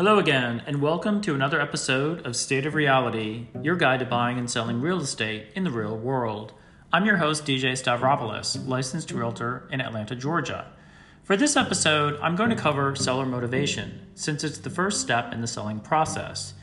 Hello again, and welcome to another episode of State of Reality, your guide to buying and selling real estate in the real world. I'm your host, DJ Stavropoulos, licensed realtor in Atlanta, Georgia. For this episode, I'm going to cover seller motivation, since it's the first step in the selling process.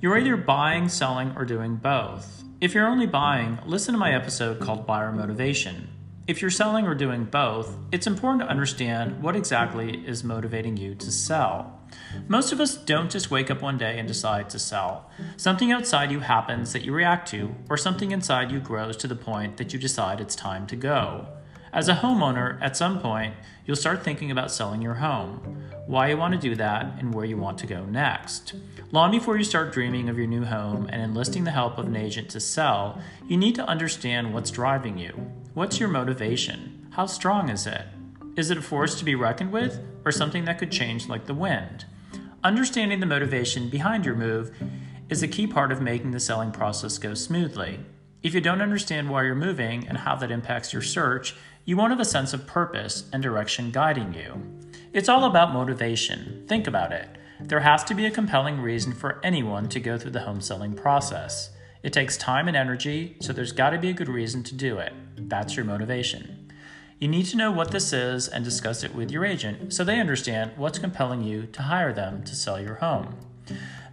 You're either buying, selling, or doing both. If you're only buying, listen to my episode called Buyer Motivation. If you're selling or doing both, it's important to understand what exactly is motivating you to sell. Most of us don't just wake up one day and decide to sell. Something outside you happens that you react to, or something inside you grows to the point that you decide it's time to go. As a homeowner, at some point, you'll start thinking about selling your home, why you want to do that, and where you want to go next. Long before you start dreaming of your new home and enlisting the help of an agent to sell, you need to understand what's driving you. What's your motivation? How strong is it? Is it a force to be reckoned with, or something that could change like the wind? Understanding the motivation behind your move is a key part of making the selling process go smoothly. If you don't understand why you're moving and how that impacts your search, you won't have a sense of purpose and direction guiding you. It's all about motivation. Think about it. There has to be a compelling reason for anyone to go through the home selling process. It takes time and energy, so there's got to be a good reason to do it. That's your motivation. You need to know what this is and discuss it with your agent so they understand what's compelling you to hire them to sell your home.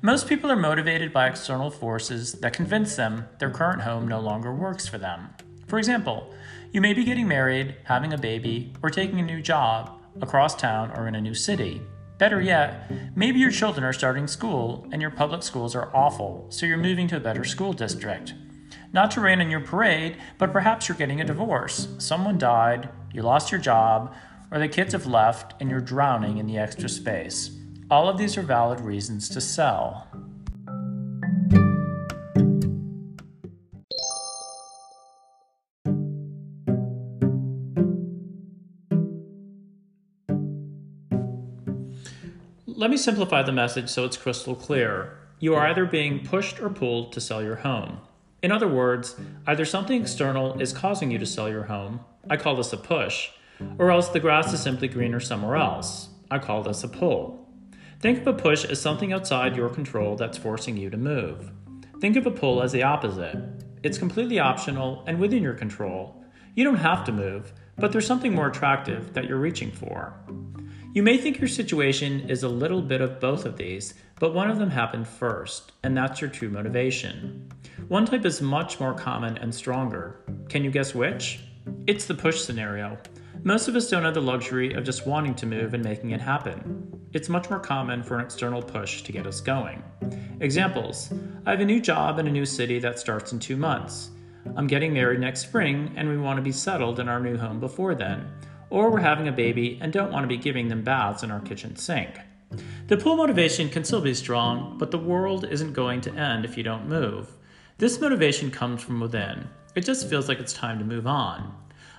Most people are motivated by external forces that convince them their current home no longer works for them. For example, you may be getting married, having a baby, or taking a new job across town or in a new city. Better yet, maybe your children are starting school and your public schools are awful, so you're moving to a better school district. Not to rain on your parade, but perhaps you're getting a divorce. Someone died, you lost your job, or the kids have left and you're drowning in the extra space. All of these are valid reasons to sell. Let me simplify the message so it's crystal clear. You are either being pushed or pulled to sell your home. In other words, either something external is causing you to sell your home, I call this a push, or else the grass is simply greener somewhere else, I call this a pull. Think of a push as something outside your control that's forcing you to move. Think of a pull as the opposite. It's completely optional and within your control. You don't have to move, but there's something more attractive that you're reaching for. You may think your situation is a little bit of both of these, but one of them happened first, and that's your true motivation. One type is much more common and stronger. Can you guess which? It's the push scenario. Most of us don't have the luxury of just wanting to move and making it happen. It's much more common for an external push to get us going. Examples I have a new job in a new city that starts in two months. I'm getting married next spring, and we want to be settled in our new home before then or we're having a baby and don't want to be giving them baths in our kitchen sink. The pull motivation can still be strong, but the world isn't going to end if you don't move. This motivation comes from within. It just feels like it's time to move on.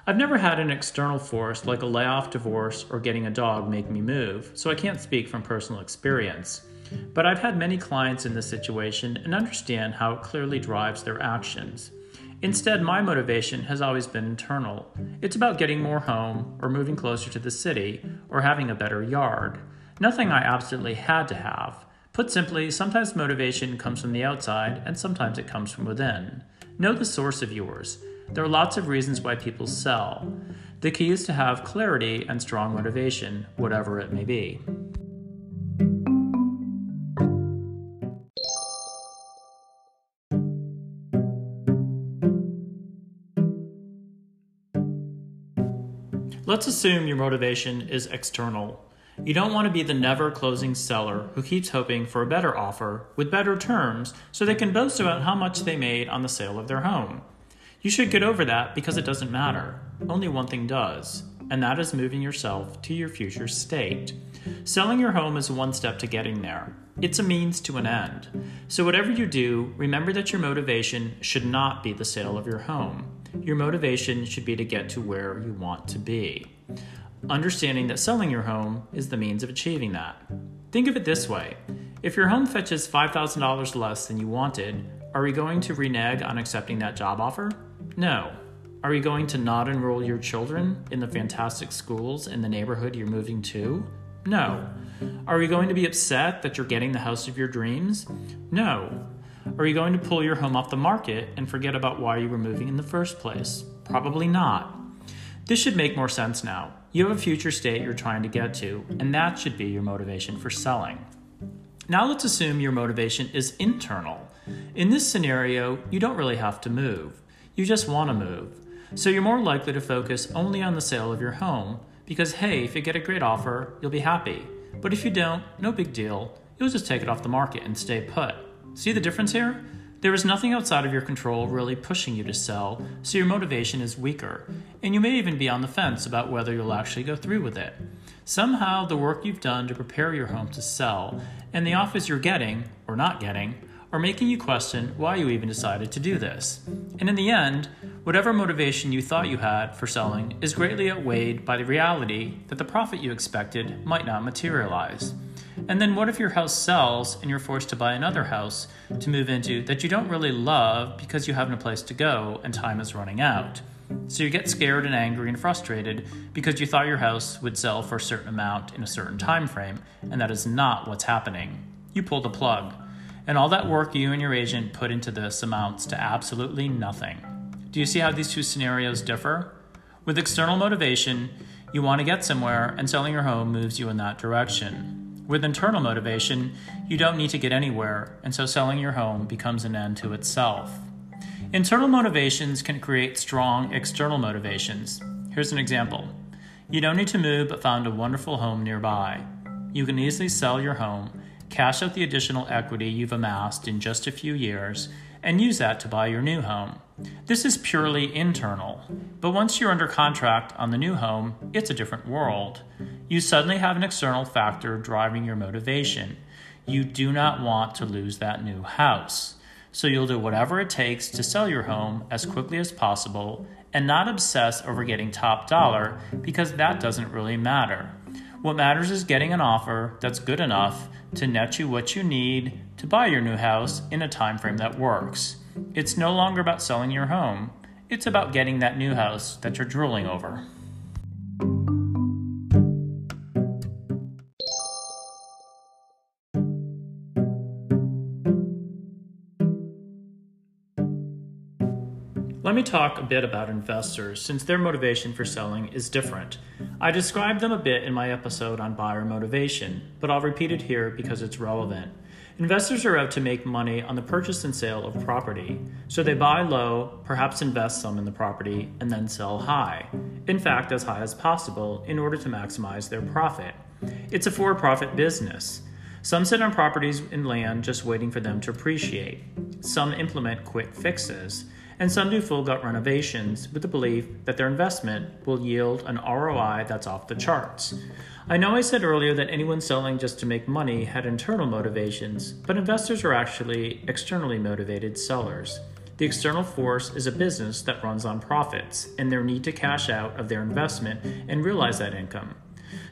I've never had an external force like a layoff, divorce, or getting a dog make me move, so I can't speak from personal experience. But I've had many clients in this situation and understand how it clearly drives their actions. Instead, my motivation has always been internal. It's about getting more home, or moving closer to the city, or having a better yard. Nothing I absolutely had to have. Put simply, sometimes motivation comes from the outside, and sometimes it comes from within. Know the source of yours. There are lots of reasons why people sell. The key is to have clarity and strong motivation, whatever it may be. Let's assume your motivation is external. You don't want to be the never closing seller who keeps hoping for a better offer with better terms so they can boast about how much they made on the sale of their home. You should get over that because it doesn't matter. Only one thing does, and that is moving yourself to your future state. Selling your home is one step to getting there. It's a means to an end. So, whatever you do, remember that your motivation should not be the sale of your home. Your motivation should be to get to where you want to be. Understanding that selling your home is the means of achieving that. Think of it this way if your home fetches $5,000 less than you wanted, are we going to renege on accepting that job offer? No. Are we going to not enroll your children in the fantastic schools in the neighborhood you're moving to? No. Are you going to be upset that you're getting the house of your dreams? No. Are you going to pull your home off the market and forget about why you were moving in the first place? Probably not. This should make more sense now. You have a future state you're trying to get to, and that should be your motivation for selling. Now let's assume your motivation is internal. In this scenario, you don't really have to move. You just want to move. So you're more likely to focus only on the sale of your home because, hey, if you get a great offer, you'll be happy. But if you don't, no big deal. You'll just take it off the market and stay put. See the difference here? There is nothing outside of your control really pushing you to sell, so your motivation is weaker, and you may even be on the fence about whether you'll actually go through with it. Somehow, the work you've done to prepare your home to sell and the offers you're getting, or not getting, are making you question why you even decided to do this. And in the end, whatever motivation you thought you had for selling is greatly outweighed by the reality that the profit you expected might not materialize. And then what if your house sells and you're forced to buy another house to move into that you don't really love because you have no place to go and time is running out? So you get scared and angry and frustrated because you thought your house would sell for a certain amount in a certain time frame, and that is not what's happening. You pull the plug. And all that work you and your agent put into this amounts to absolutely nothing. Do you see how these two scenarios differ? With external motivation, you want to get somewhere, and selling your home moves you in that direction. With internal motivation, you don't need to get anywhere, and so selling your home becomes an end to itself. Internal motivations can create strong external motivations. Here's an example You don't need to move but found a wonderful home nearby. You can easily sell your home, cash out the additional equity you've amassed in just a few years, and use that to buy your new home. This is purely internal, but once you're under contract on the new home, it's a different world. You suddenly have an external factor driving your motivation. You do not want to lose that new house. So you'll do whatever it takes to sell your home as quickly as possible and not obsess over getting top dollar because that doesn't really matter. What matters is getting an offer that's good enough to net you what you need to buy your new house in a time frame that works. It's no longer about selling your home, it's about getting that new house that you're drooling over. Me talk a bit about investors since their motivation for selling is different. I described them a bit in my episode on buyer motivation, but I'll repeat it here because it's relevant. Investors are out to make money on the purchase and sale of property, so they buy low, perhaps invest some in the property, and then sell high. In fact, as high as possible in order to maximize their profit. It's a for profit business. Some sit on properties and land just waiting for them to appreciate. Some implement quick fixes, and some do full gut renovations with the belief that their investment will yield an ROI that's off the charts. I know I said earlier that anyone selling just to make money had internal motivations, but investors are actually externally motivated sellers. The external force is a business that runs on profits and their need to cash out of their investment and realize that income.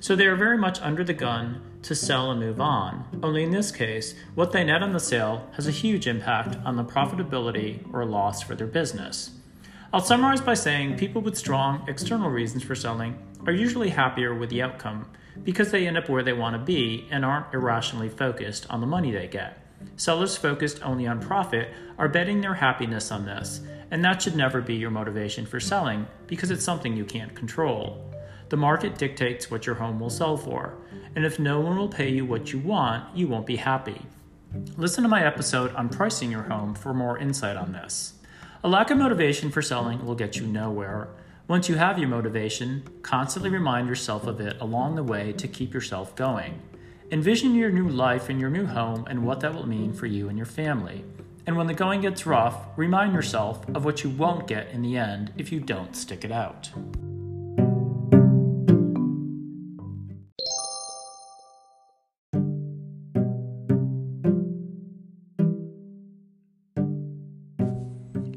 So they are very much under the gun to sell and move on. Only in this case, what they net on the sale has a huge impact on the profitability or loss for their business. I'll summarize by saying people with strong external reasons for selling are usually happier with the outcome because they end up where they want to be and aren't irrationally focused on the money they get. Sellers focused only on profit are betting their happiness on this, and that should never be your motivation for selling because it's something you can't control. The market dictates what your home will sell for, and if no one will pay you what you want, you won't be happy. Listen to my episode on pricing your home for more insight on this. A lack of motivation for selling will get you nowhere. Once you have your motivation, constantly remind yourself of it along the way to keep yourself going. Envision your new life in your new home and what that will mean for you and your family. And when the going gets rough, remind yourself of what you won't get in the end if you don't stick it out.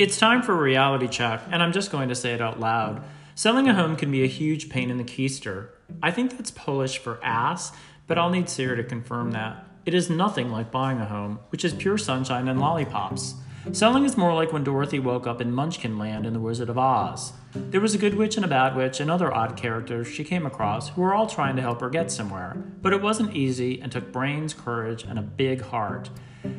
It's time for a reality check, and I'm just going to say it out loud. Selling a home can be a huge pain in the keister. I think that's Polish for ass, but I'll need Sarah to confirm that. It is nothing like buying a home, which is pure sunshine and lollipops. Selling is more like when Dorothy woke up in Munchkin Land in The Wizard of Oz. There was a good witch and a bad witch and other odd characters she came across who were all trying to help her get somewhere, but it wasn't easy and took brains, courage, and a big heart.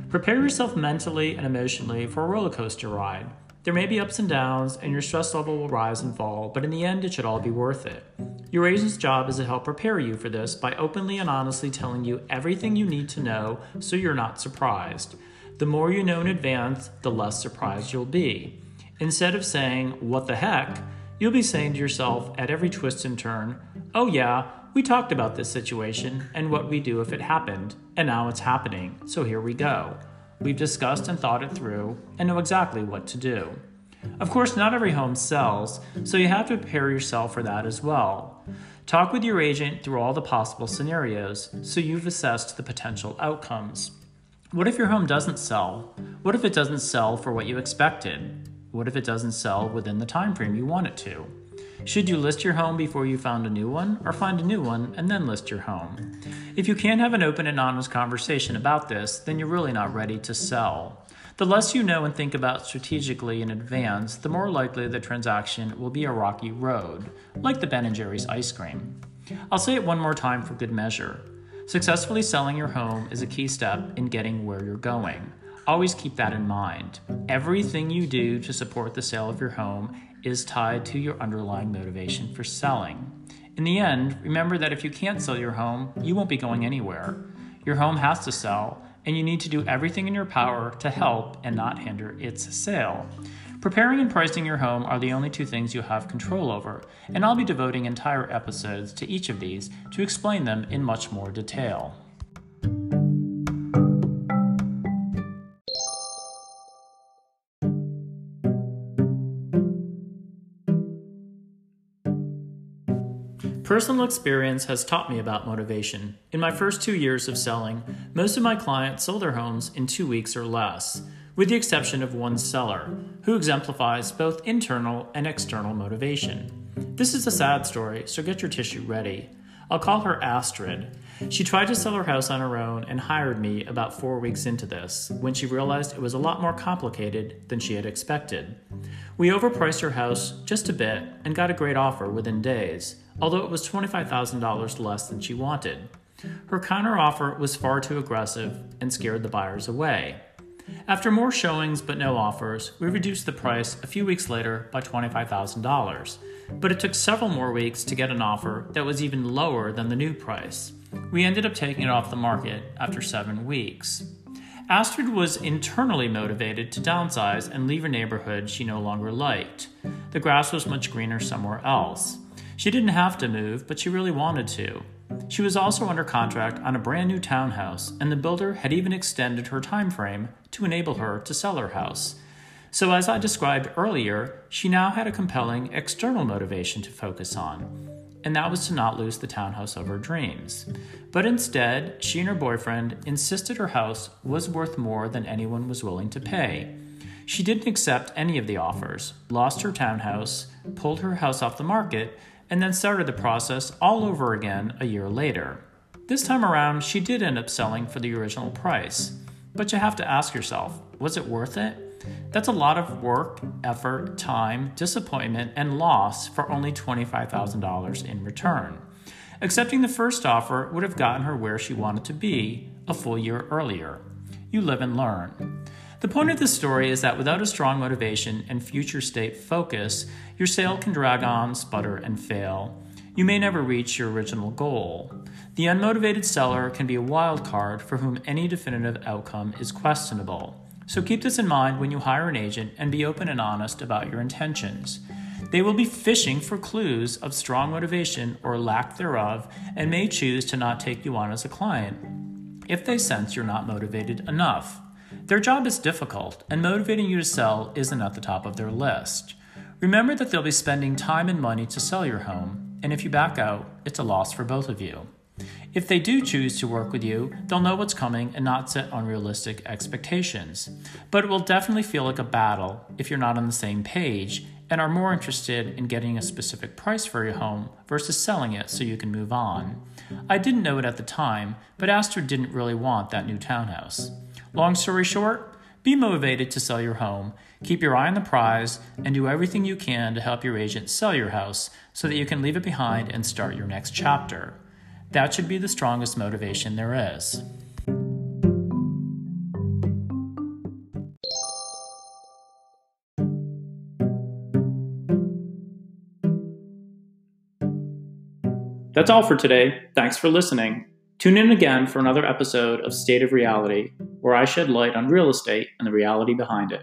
Prepare yourself mentally and emotionally for a roller coaster ride. There may be ups and downs, and your stress level will rise and fall, but in the end, it should all be worth it. Your agent's job is to help prepare you for this by openly and honestly telling you everything you need to know so you're not surprised. The more you know in advance, the less surprised you'll be. Instead of saying, What the heck? you'll be saying to yourself at every twist and turn, Oh, yeah, we talked about this situation and what we do if it happened, and now it's happening, so here we go. We've discussed and thought it through and know exactly what to do. Of course, not every home sells, so you have to prepare yourself for that as well. Talk with your agent through all the possible scenarios so you've assessed the potential outcomes. What if your home doesn't sell? What if it doesn't sell for what you expected? What if it doesn't sell within the time frame you want it to? Should you list your home before you found a new one, or find a new one and then list your home? If you can't have an open and honest conversation about this, then you're really not ready to sell. The less you know and think about strategically in advance, the more likely the transaction will be a rocky road, like the Ben & Jerry's ice cream. I'll say it one more time for good measure. Successfully selling your home is a key step in getting where you're going. Always keep that in mind. Everything you do to support the sale of your home is tied to your underlying motivation for selling. In the end, remember that if you can't sell your home, you won't be going anywhere. Your home has to sell, and you need to do everything in your power to help and not hinder its sale. Preparing and pricing your home are the only two things you have control over, and I'll be devoting entire episodes to each of these to explain them in much more detail. Personal experience has taught me about motivation. In my first two years of selling, most of my clients sold their homes in two weeks or less with the exception of one seller, who exemplifies both internal and external motivation. This is a sad story, so get your tissue ready. I'll call her Astrid. She tried to sell her house on her own and hired me about four weeks into this, when she realized it was a lot more complicated than she had expected. We overpriced her house just a bit and got a great offer within days, although it was $25,000 less than she wanted. Her counteroffer was far too aggressive and scared the buyers away. After more showings but no offers, we reduced the price a few weeks later by $25,000. But it took several more weeks to get an offer that was even lower than the new price. We ended up taking it off the market after seven weeks. Astrid was internally motivated to downsize and leave a neighborhood she no longer liked. The grass was much greener somewhere else. She didn't have to move, but she really wanted to. She was also under contract on a brand new townhouse, and the builder had even extended her time frame to enable her to sell her house. So, as I described earlier, she now had a compelling external motivation to focus on, and that was to not lose the townhouse of her dreams. But instead, she and her boyfriend insisted her house was worth more than anyone was willing to pay. She didn't accept any of the offers, lost her townhouse, pulled her house off the market, and then started the process all over again a year later. This time around, she did end up selling for the original price. But you have to ask yourself was it worth it? That's a lot of work, effort, time, disappointment, and loss for only $25,000 in return. Accepting the first offer would have gotten her where she wanted to be a full year earlier. You live and learn. The point of this story is that without a strong motivation and future state focus, your sale can drag on, sputter, and fail. You may never reach your original goal. The unmotivated seller can be a wild card for whom any definitive outcome is questionable. So keep this in mind when you hire an agent and be open and honest about your intentions. They will be fishing for clues of strong motivation or lack thereof and may choose to not take you on as a client if they sense you're not motivated enough. Their job is difficult, and motivating you to sell isn't at the top of their list. Remember that they'll be spending time and money to sell your home, and if you back out, it's a loss for both of you. If they do choose to work with you, they'll know what's coming and not set unrealistic expectations. But it will definitely feel like a battle if you're not on the same page and are more interested in getting a specific price for your home versus selling it so you can move on. I didn't know it at the time, but Astrid didn't really want that new townhouse. Long story short, Be motivated to sell your home. Keep your eye on the prize and do everything you can to help your agent sell your house so that you can leave it behind and start your next chapter. That should be the strongest motivation there is. That's all for today. Thanks for listening. Tune in again for another episode of State of Reality, where I shed light on real estate and the reality behind it.